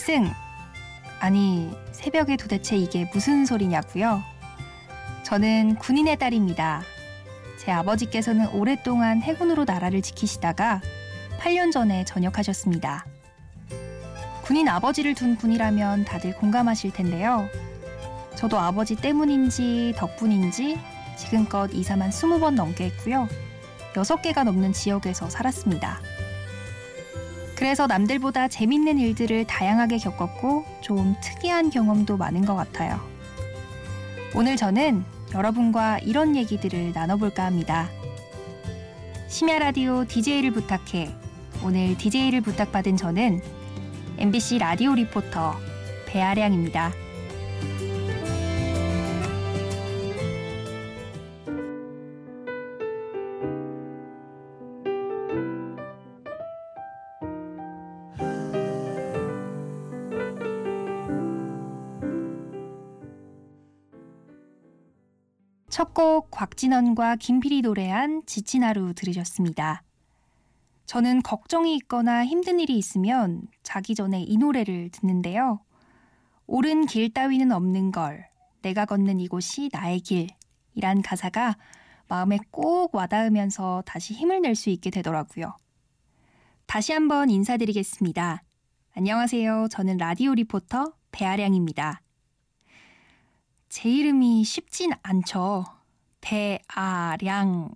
필승! 아니, 새벽에 도대체 이게 무슨 소리냐고요? 저는 군인의 딸입니다. 제 아버지께서는 오랫동안 해군으로 나라를 지키시다가 8년 전에 전역하셨습니다. 군인 아버지를 둔 군이라면 다들 공감하실 텐데요. 저도 아버지 때문인지 덕분인지 지금껏 이사만 20번 넘게 했고요. 6개가 넘는 지역에서 살았습니다. 그래서 남들보다 재밌는 일들을 다양하게 겪었고 좀 특이한 경험도 많은 것 같아요. 오늘 저는 여러분과 이런 얘기들을 나눠볼까 합니다. 심야 라디오 DJ를 부탁해. 오늘 DJ를 부탁받은 저는 MBC 라디오 리포터 배아량입니다. 첫 곡 곽진원과 김필이 노래한 지친 하루 들으셨습니다. 저는 걱정이 있거나 힘든 일이 있으면 자기 전에 이 노래를 듣는데요. 옳은 길 따위는 없는 걸, 내가 걷는 이곳이 나의 길이란 가사가 마음에 꼭 와닿으면서 다시 힘을 낼 수 있게 되더라고요. 다시 한번 인사드리겠습니다. 안녕하세요. 저는 라디오 리포터 배아량입니다. 제 이름이 쉽진 않죠. 배아량인데요.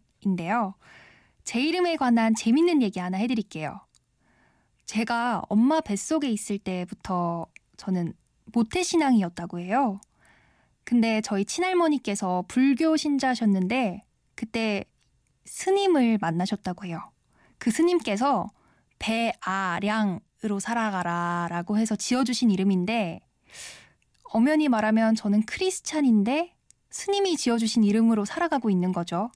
제 이름에 관한 재밌는 얘기 하나 해드릴게요. 제가 엄마 뱃속에 있을 때부터 저는 모태신앙이었다고 해요. 근데 저희 친할머니께서 불교 신자셨는데 그때 스님을 만나셨다고 해요. 그 스님께서 배아량으로 살아가라 라고 해서 지어주신 이름인데 엄연히 말하면 저는 크리스찬인데 스님이 지어주신 이름으로 살아가고 있는 거죠.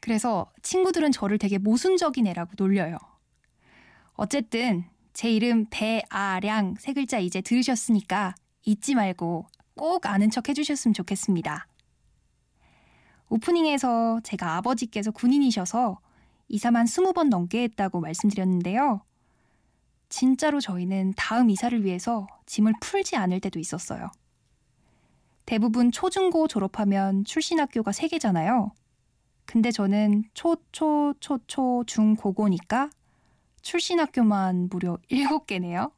그래서 친구들은 저를 되게 모순적인 애라고 놀려요. 어쨌든 제 이름 배아량 세 글자 이제 들으셨으니까 잊지 말고 꼭 아는 척 해주셨으면 좋겠습니다. 오프닝에서 제가 아버지께서 군인이셔서 이사만 20번 넘게 했다고 말씀드렸는데요. 진짜로 저희는 다음 이사를 위해서 짐을 풀지 않을 때도 있었어요. 대부분 초중고 졸업하면 출신 학교가 3개잖아요. 근데 저는 초, 초, 초, 초, 중, 고고니까 출신 학교만 무려 7개네요.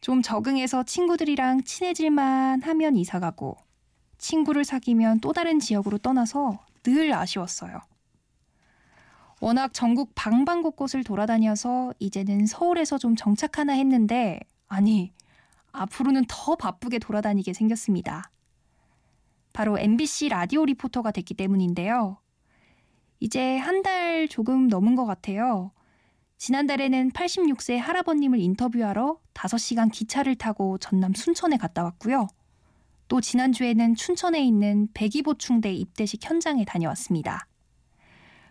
좀 적응해서 친구들이랑 친해질만 하면 이사 가고 친구를 사귀면 또 다른 지역으로 떠나서 늘 아쉬웠어요. 워낙 전국 방방곳곳을 돌아다녀서 이제는 서울에서 좀 정착하나 했는데 아니 앞으로는 더 바쁘게 돌아다니게 생겼습니다. 바로 MBC 라디오 리포터가 됐기 때문인데요. 이제 한 달 조금 넘은 것 같아요. 지난달에는 86세 할아버님을 인터뷰하러 5시간 기차를 타고 전남 순천에 갔다 왔고요. 또 지난주에는 춘천에 있는 백이보충대 입대식 현장에 다녀왔습니다.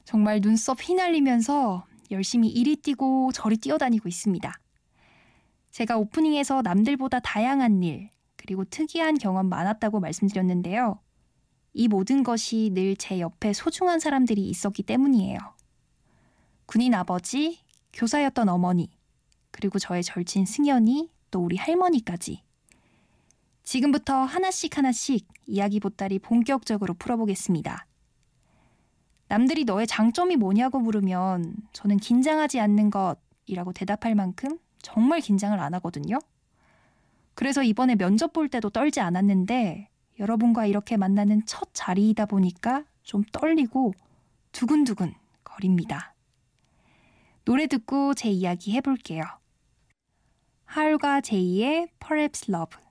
정말 눈썹 휘날리면서 열심히 이리 뛰고 저리 뛰어다니고 있습니다. 제가 오프닝에서 남들보다 다양한 일, 그리고 특이한 경험 많았다고 말씀드렸는데요. 이 모든 것이 늘 제 옆에 소중한 사람들이 있었기 때문이에요. 군인 아버지, 교사였던 어머니, 그리고 저의 절친 승연이, 또 우리 할머니까지. 지금부터 하나씩 하나씩 이야기 보따리 본격적으로 풀어보겠습니다. 남들이 너의 장점이 뭐냐고 물으면 저는 긴장하지 않는 것이라고 대답할 만큼 정말 긴장을 안 하거든요. 그래서 이번에 면접 볼 때도 떨지 않았는데 여러분과 이렇게 만나는 첫 자리이다 보니까 좀 떨리고 두근두근 거립니다. 노래 듣고 제 이야기 해볼게요. 하울과 제이의 Perhaps Love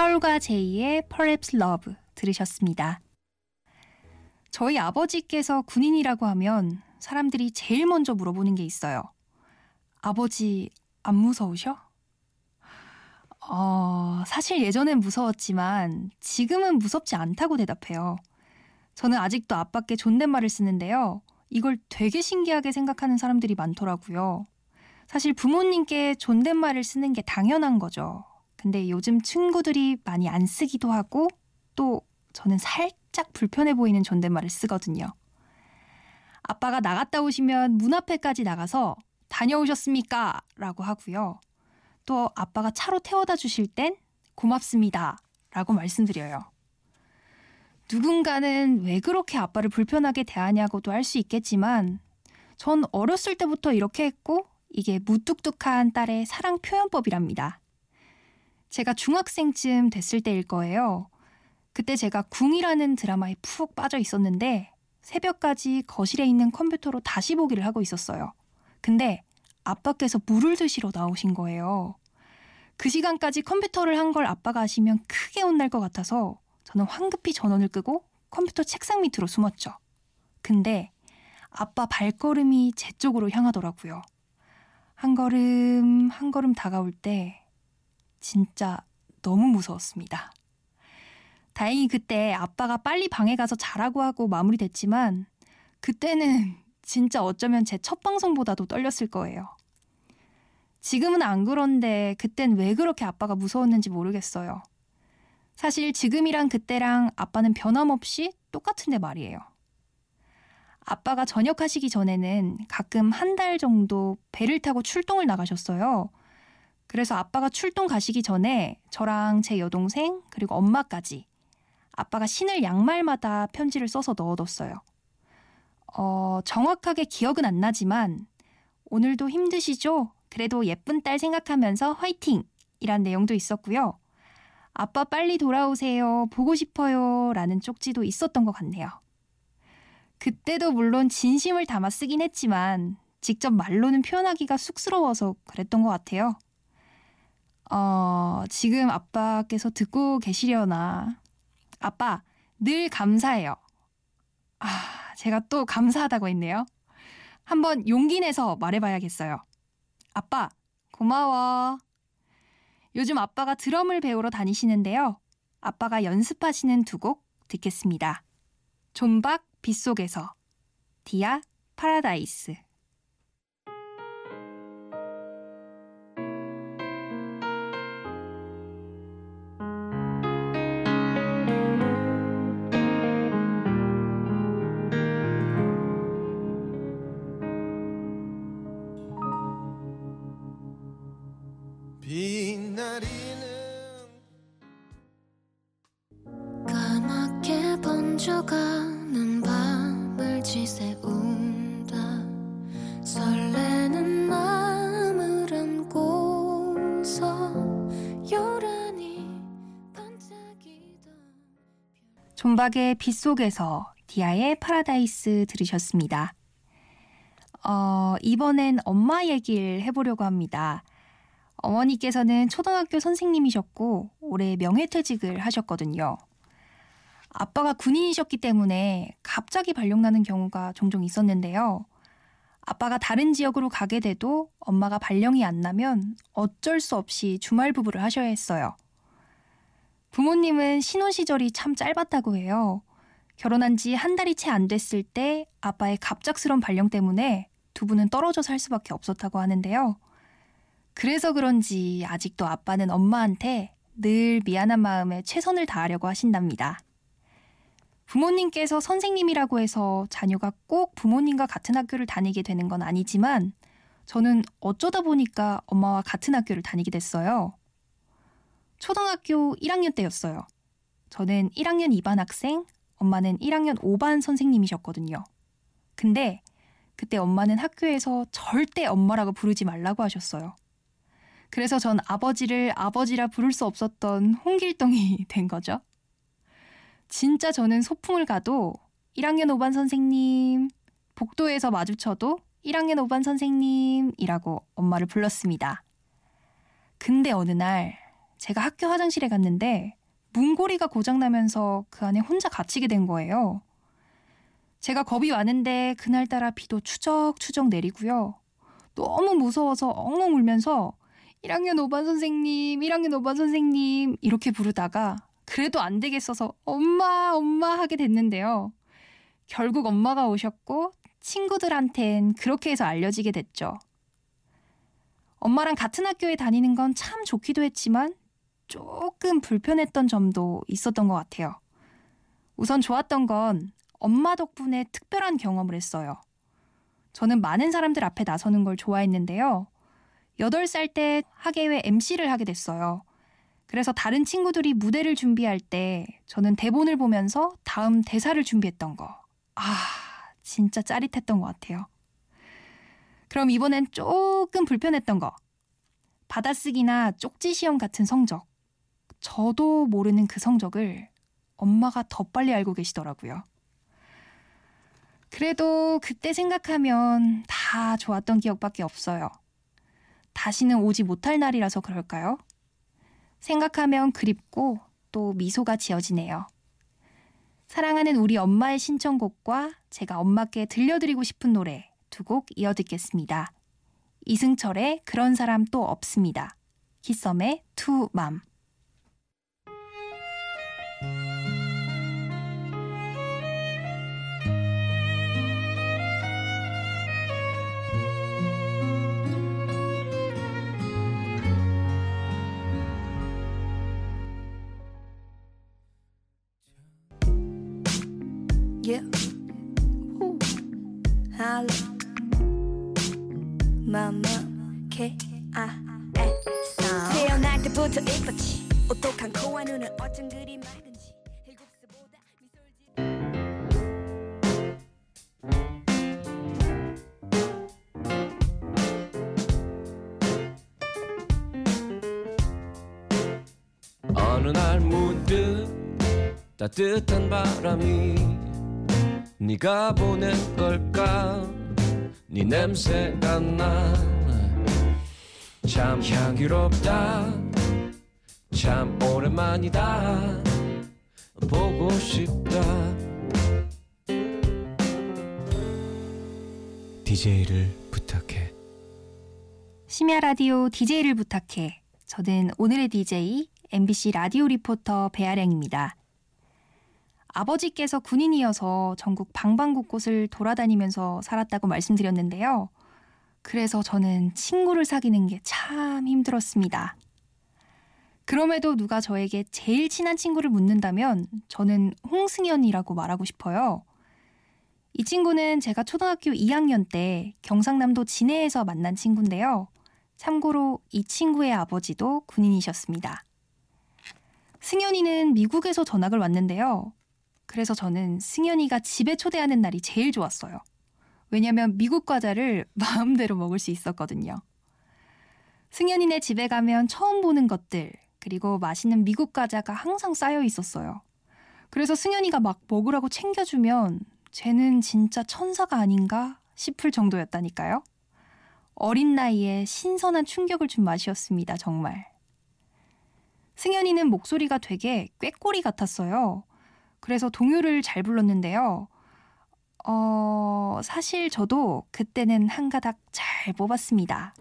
하울과 제이의 Perhaps Love 들으셨습니다. 저희 아버지께서 군인이라고 하면 사람들이 제일 먼저 물어보는 게 있어요. 아버지 안 무서우셔? 어, 사실 예전엔 무서웠지만 지금은 무섭지 않다고 대답해요. 저는 아직도 아빠께 존댓말을 쓰는데요. 이걸 되게 신기하게 생각하는 사람들이 많더라고요. 사실 부모님께 존댓말을 쓰는 게 당연한 거죠. 근데 요즘 친구들이 많이 안 쓰기도 하고 또 저는 살짝 불편해 보이는 존댓말을 쓰거든요. 아빠가 나갔다 오시면 문 앞에까지 나가서 다녀오셨습니까? 라고 하고요. 또 아빠가 차로 태워다 주실 땐 고맙습니다. 라고 말씀드려요. 누군가는 왜 그렇게 아빠를 불편하게 대하냐고도 할 수 있겠지만 전 어렸을 때부터 이렇게 했고 이게 무뚝뚝한 딸의 사랑 표현법이랍니다. 제가 중학생쯤 됐을 때일 거예요. 그때 제가 궁이라는 드라마에 푹 빠져 있었는데 새벽까지 거실에 있는 컴퓨터로 다시 보기를 하고 있었어요. 근데 아빠께서 물을 드시러 나오신 거예요. 그 시간까지 컴퓨터를 한 걸 아빠가 아시면 크게 혼날 것 같아서 저는 황급히 전원을 끄고 컴퓨터 책상 밑으로 숨었죠. 근데 아빠 발걸음이 제 쪽으로 향하더라고요. 한 걸음, 한 걸음 다가올 때 진짜 너무 무서웠습니다. 다행히 그때 아빠가 빨리 방에 가서 자라고 하고 마무리됐지만 그때는 진짜 어쩌면 제 첫 방송보다도 떨렸을 거예요. 지금은 안 그런데 그땐 왜 그렇게 아빠가 무서웠는지 모르겠어요. 사실 지금이랑 그때랑 아빠는 변함없이 똑같은데 말이에요. 아빠가 전역하시기 전에는 가끔 한 달 정도 배를 타고 출동을 나가셨어요. 그래서 아빠가 출동 가시기 전에 저랑 제 여동생 그리고 엄마까지 아빠가 신을 양말마다 편지를 써서 넣어뒀어요. 어, 정확하게 기억은 안 나지만 오늘도 힘드시죠? 그래도 예쁜 딸 생각하면서 화이팅! 이란 내용도 있었고요. 아빠 빨리 돌아오세요. 보고 싶어요. 라는 쪽지도 있었던 것 같네요. 그때도 물론 진심을 담아 쓰긴 했지만 직접 말로는 표현하기가 쑥스러워서 그랬던 것 같아요. 어, 지금 아빠께서 듣고 계시려나. 아빠, 늘 감사해요. 아, 제가 또 감사하다고 했네요. 한번 용기 내서 말해봐야겠어요. 아빠, 고마워. 요즘 아빠가 드럼을 배우러 다니시는데요. 아빠가 연습하시는 두 곡 듣겠습니다. 존박 빗속에서 디아 파라다이스 존박의 빗속에서 디아의 파라다이스 들으셨습니다. 어, 이번엔 엄마 얘기를 해보려고 합니다. 어머니께서는 초등학교 선생님이셨고 올해 명예퇴직을 하셨거든요. 아빠가 군인이셨기 때문에 갑자기 발령나는 경우가 종종 있었는데요. 아빠가 다른 지역으로 가게 돼도 엄마가 발령이 안 나면 어쩔 수 없이 주말 부부를 하셔야 했어요. 부모님은 신혼 시절이 참 짧았다고 해요. 결혼한 지 한 달이 채 안 됐을 때 아빠의 갑작스런 발령 때문에 두 분은 떨어져 살 수밖에 없었다고 하는데요. 그래서 그런지 아직도 아빠는 엄마한테 늘 미안한 마음에 최선을 다하려고 하신답니다. 부모님께서 선생님이라고 해서 자녀가 꼭 부모님과 같은 학교를 다니게 되는 건 아니지만 저는 어쩌다 보니까 엄마와 같은 학교를 다니게 됐어요. 초등학교 1학년 때였어요. 저는 1학년 2반 학생, 엄마는 1학년 5반 선생님이셨거든요. 근데 그때 엄마는 학교에서 절대 엄마라고 부르지 말라고 하셨어요. 그래서 전 아버지를 아버지라 부를 수 없었던 홍길동이 된 거죠. 진짜 저는 소풍을 가도 1학년 5반 선생님, 복도에서 마주쳐도 1학년 5반 선생님이라고 엄마를 불렀습니다. 근데 어느 날 제가 학교 화장실에 갔는데 문고리가 고장나면서 그 안에 혼자 갇히게 된 거예요. 제가 겁이 많은데 그날따라 비도 추적추적 내리고요. 너무 무서워서 엉엉 울면서 1학년 5반 선생님, 1학년 5반 선생님 이렇게 부르다가 그래도 안 되겠어서 엄마, 엄마 하게 됐는데요. 결국 엄마가 오셨고 친구들한텐 그렇게 해서 알려지게 됐죠. 엄마랑 같은 학교에 다니는 건 참 좋기도 했지만 조금 불편했던 점도 있었던 것 같아요. 우선 좋았던 건 엄마 덕분에 특별한 경험을 했어요. 저는 많은 사람들 앞에 나서는 걸 좋아했는데요. 8살 때 학예회 MC를 하게 됐어요. 그래서 다른 친구들이 무대를 준비할 때 저는 대본을 보면서 다음 대사를 준비했던 거. 아, 진짜 짜릿했던 것 같아요. 그럼 이번엔 조금 불편했던 거. 받아쓰기나 쪽지 시험 같은 성적. 저도 모르는 그 성적을 엄마가 더 빨리 알고 계시더라고요. 그래도 그때 생각하면 다 좋았던 기억밖에 없어요. 다시는 오지 못할 날이라서 그럴까요? 생각하면 그립고 또 미소가 지어지네요. 사랑하는 우리 엄마의 신청곡과 제가 엄마께 들려드리고 싶은 노래 두 곡 이어 듣겠습니다. 이승철의 그런 사람 또 없습니다. 키썸의 투맘. Yeah. Woo. Hello. Mama K I S. 태어날 때부터 이뻤지. 오똑한 코와 눈은 어쩜 그리 맑은지. 일곱 살보다 미솔지. 어느 날 문득 따뜻한 바람이 네가 보낸 걸까? 네 냄새가 나 참 향기롭다. 참 오랜만이다. 보고 싶다. DJ를 부탁해. 심야 라디오 DJ를 부탁해. 저는 오늘의 DJ MBC 라디오 리포터 배아량입니다. 아버지께서 군인이어서 전국 방방곳곳을 돌아다니면서 살았다고 말씀드렸는데요. 그래서 저는 친구를 사귀는 게 참 힘들었습니다. 그럼에도 누가 저에게 제일 친한 친구를 묻는다면 저는 홍승연이라고 말하고 싶어요. 이 친구는 제가 초등학교 2학년 때 경상남도 진해에서 만난 친구인데요. 참고로 이 친구의 아버지도 군인이셨습니다. 승연이는 미국에서 전학을 왔는데요. 그래서 저는 승연이가 집에 초대하는 날이 제일 좋았어요. 왜냐면 미국 과자를 마음대로 먹을 수 있었거든요. 승연이네 집에 가면 처음 보는 것들, 그리고 맛있는 미국 과자가 항상 쌓여 있었어요. 그래서 승연이가 막 먹으라고 챙겨주면 쟤는 진짜 천사가 아닌가 싶을 정도였다니까요. 어린 나이에 신선한 충격을 준 맛이었습니다, 정말. 승연이는 목소리가 되게 꾀꼬리 같았어요. 그래서 동요를 잘 불렀는데요. 어, 사실 저도 그때는 한 가닥 잘 뽑았습니다.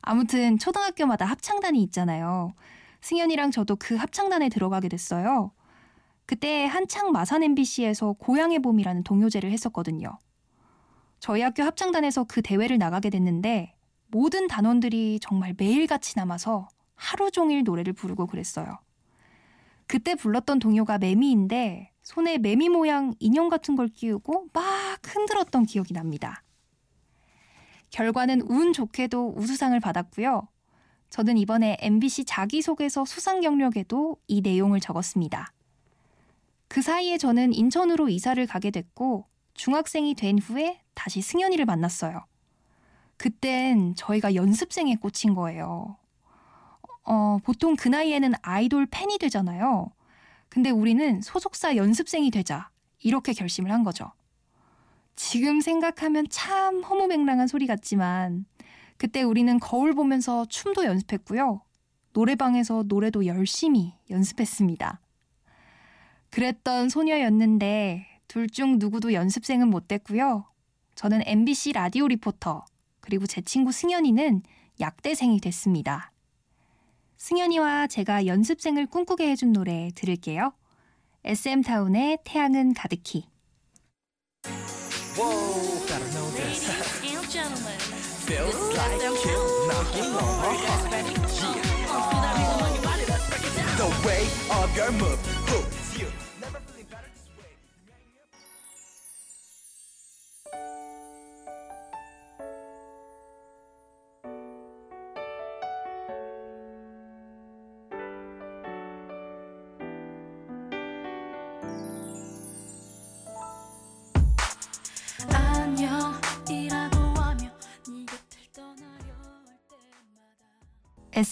아무튼 초등학교마다 합창단이 있잖아요. 승연이랑 저도 그 합창단에 들어가게 됐어요. 그때 한창 마산 MBC에서 고향의 봄이라는 동요제를 했었거든요. 저희 학교 합창단에서 그 대회를 나가게 됐는데 모든 단원들이 정말 매일같이 남아서 하루 종일 노래를 부르고 그랬어요. 그때 불렀던 동요가 매미인데 손에 매미 모양 인형 같은 걸 끼우고 막 흔들었던 기억이 납니다. 결과는 운 좋게도 우수상을 받았고요. 저는 이번에 MBC 자기소개서 수상 경력에도 이 내용을 적었습니다. 그 사이에 저는 인천으로 이사를 가게 됐고 중학생이 된 후에 다시 승연이를 만났어요. 그땐 저희가 연습생에 꽂힌 거예요. 어, 보통 그 나이에는 아이돌 팬이 되잖아요. 근데 우리는 소속사 연습생이 되자. 이렇게 결심을 한 거죠. 지금 생각하면 참 허무맹랑한 소리 같지만 그때 우리는 거울 보면서 춤도 연습했고요. 노래방에서 노래도 열심히 연습했습니다. 그랬던 소녀였는데 둘 중 누구도 연습생은 못 됐고요. 저는 MBC 라디오 리포터 그리고 제 친구 승연이는 약대생이 됐습니다. 승연이와 제가 연습생을 꿈꾸게 해준 노래 들을게요. SM타운의 태양은 가득히.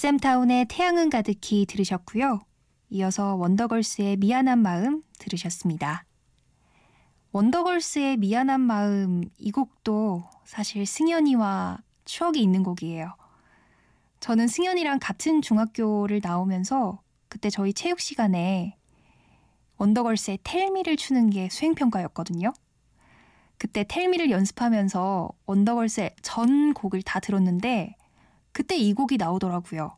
SM타운의 태양은 가득히 들으셨고요. 이어서 원더걸스의 미안한 마음 들으셨습니다. 원더걸스의 미안한 마음 이 곡도 사실 승현이와 추억이 있는 곡이에요. 저는 승현이랑 같은 중학교를 나오면서 그때 저희 체육 시간에 원더걸스의 텔미를 추는 게 수행평가였거든요. 그때 텔미를 연습하면서 원더걸스의 전 곡을 다 들었는데 그때 이 곡이 나오더라고요.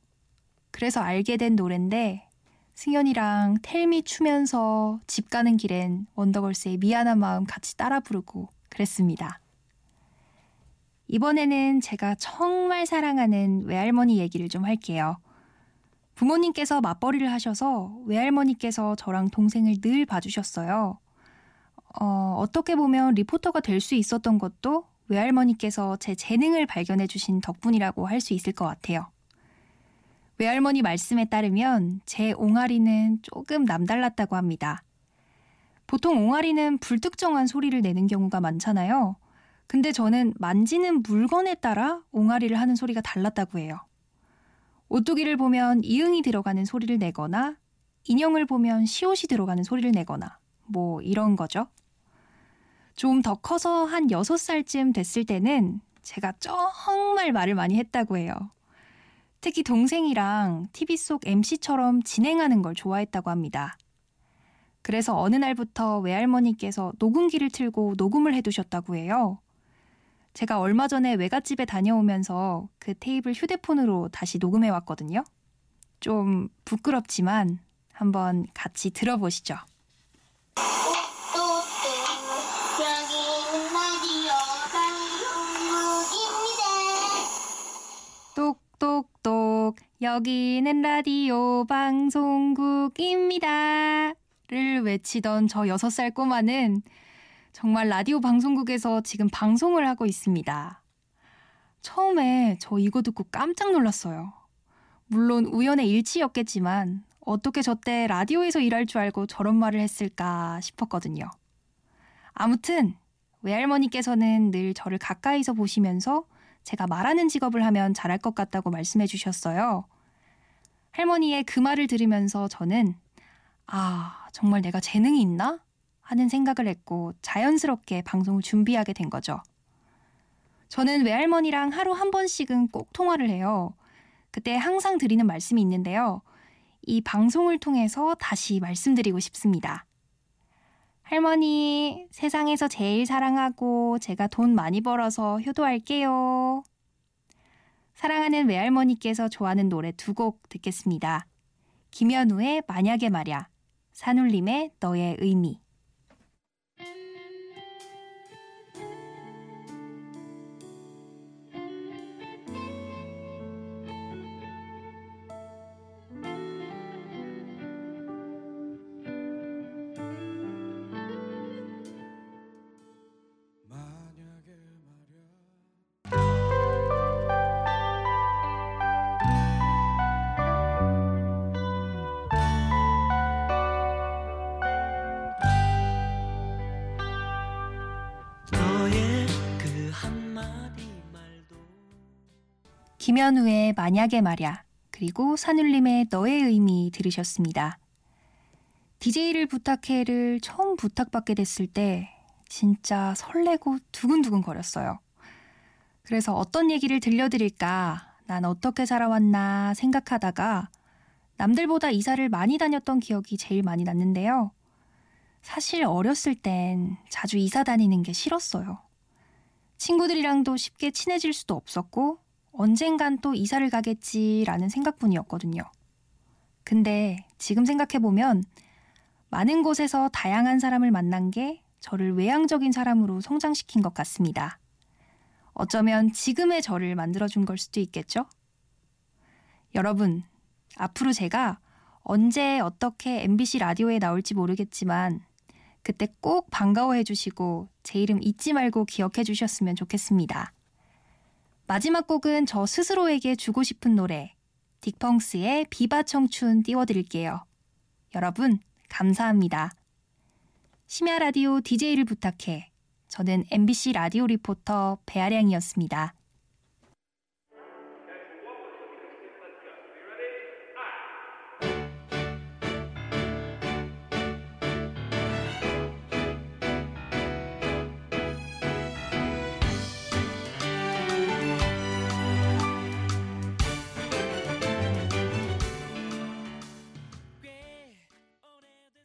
그래서 알게 된 노랜데 승현이랑 텔미 추면서 집 가는 길엔 원더걸스의 미안한 마음 같이 따라 부르고 그랬습니다. 이번에는 제가 정말 사랑하는 외할머니 얘기를 좀 할게요. 부모님께서 맞벌이를 하셔서 외할머니께서 저랑 동생을 늘 봐주셨어요. 어, 어떻게 보면 리포터가 될 수 있었던 것도 외할머니께서 제 재능을 발견해 주신 덕분이라고 할 수 있을 것 같아요. 외할머니 말씀에 따르면 제 옹알이는 조금 남달랐다고 합니다. 보통 옹알이는 불특정한 소리를 내는 경우가 많잖아요. 근데 저는 만지는 물건에 따라 옹알이를 하는 소리가 달랐다고 해요. 오뚜기를 보면 이응이 들어가는 소리를 내거나 인형을 보면 시옷이 들어가는 소리를 내거나 뭐 이런 거죠. 좀 더 커서 한 6살쯤 됐을 때는 제가 정말 말을 많이 했다고 해요. 특히 동생이랑 TV 속 MC처럼 진행하는 걸 좋아했다고 합니다. 그래서 어느 날부터 외할머니께서 녹음기를 틀고 녹음을 해두셨다고 해요. 제가 얼마 전에 외갓집에 다녀오면서 그 테이블 휴대폰으로 다시 녹음해 왔거든요. 좀 부끄럽지만 한번 같이 들어보시죠. 여기는 라디오 방송국입니다. 를 외치던 저 6살 꼬마는 정말 라디오 방송국에서 지금 방송을 하고 있습니다. 처음에 저 이거 듣고 깜짝 놀랐어요. 물론 우연의 일치였겠지만 어떻게 저때 라디오에서 일할 줄 알고 저런 말을 했을까 싶었거든요. 아무튼 외할머니께서는 늘 저를 가까이서 보시면서 제가 말하는 직업을 하면 잘할 것 같다고 말씀해 주셨어요. 할머니의 그 말을 들으면서 저는 아, 정말 내가 재능이 있나? 하는 생각을 했고 자연스럽게 방송을 준비하게 된 거죠. 저는 외할머니랑 하루 한 번씩은 꼭 통화를 해요. 그때 항상 드리는 말씀이 있는데요. 이 방송을 통해서 다시 말씀드리고 싶습니다. 할머니, 세상에서 제일 사랑하고 제가 돈 많이 벌어서 효도할게요. 사랑하는 외할머니께서 좋아하는 노래 두 곡 듣겠습니다. 김현우의 만약에 말야, 산울림의 너의 의미. 김현우의 만약에 말야, 그리고 산울림의 너의 의미 들으셨습니다. DJ를 부탁해를 처음 부탁받게 됐을 때 진짜 설레고 두근두근 거렸어요. 그래서 어떤 얘기를 들려드릴까, 난 어떻게 살아왔나 생각하다가 남들보다 이사를 많이 다녔던 기억이 제일 많이 났는데요. 사실 어렸을 땐 자주 이사 다니는 게 싫었어요. 친구들이랑도 쉽게 친해질 수도 없었고, 언젠간 또 이사를 가겠지라는 생각뿐이었거든요. 근데 지금 생각해보면 많은 곳에서 다양한 사람을 만난 게 저를 외향적인 사람으로 성장시킨 것 같습니다. 어쩌면 지금의 저를 만들어준 걸 수도 있겠죠? 여러분, 앞으로 제가 언제 어떻게 MBC 라디오에 나올지 모르겠지만 그때 꼭 반가워해 주시고 제 이름 잊지 말고 기억해 주셨으면 좋겠습니다. 마지막 곡은 저 스스로에게 주고 싶은 노래 딕펑스의 비바 청춘 띄워드릴게요. 여러분, 감사합니다. 심야 라디오 DJ를 부탁해. 저는 MBC 라디오 리포터 배아량이었습니다.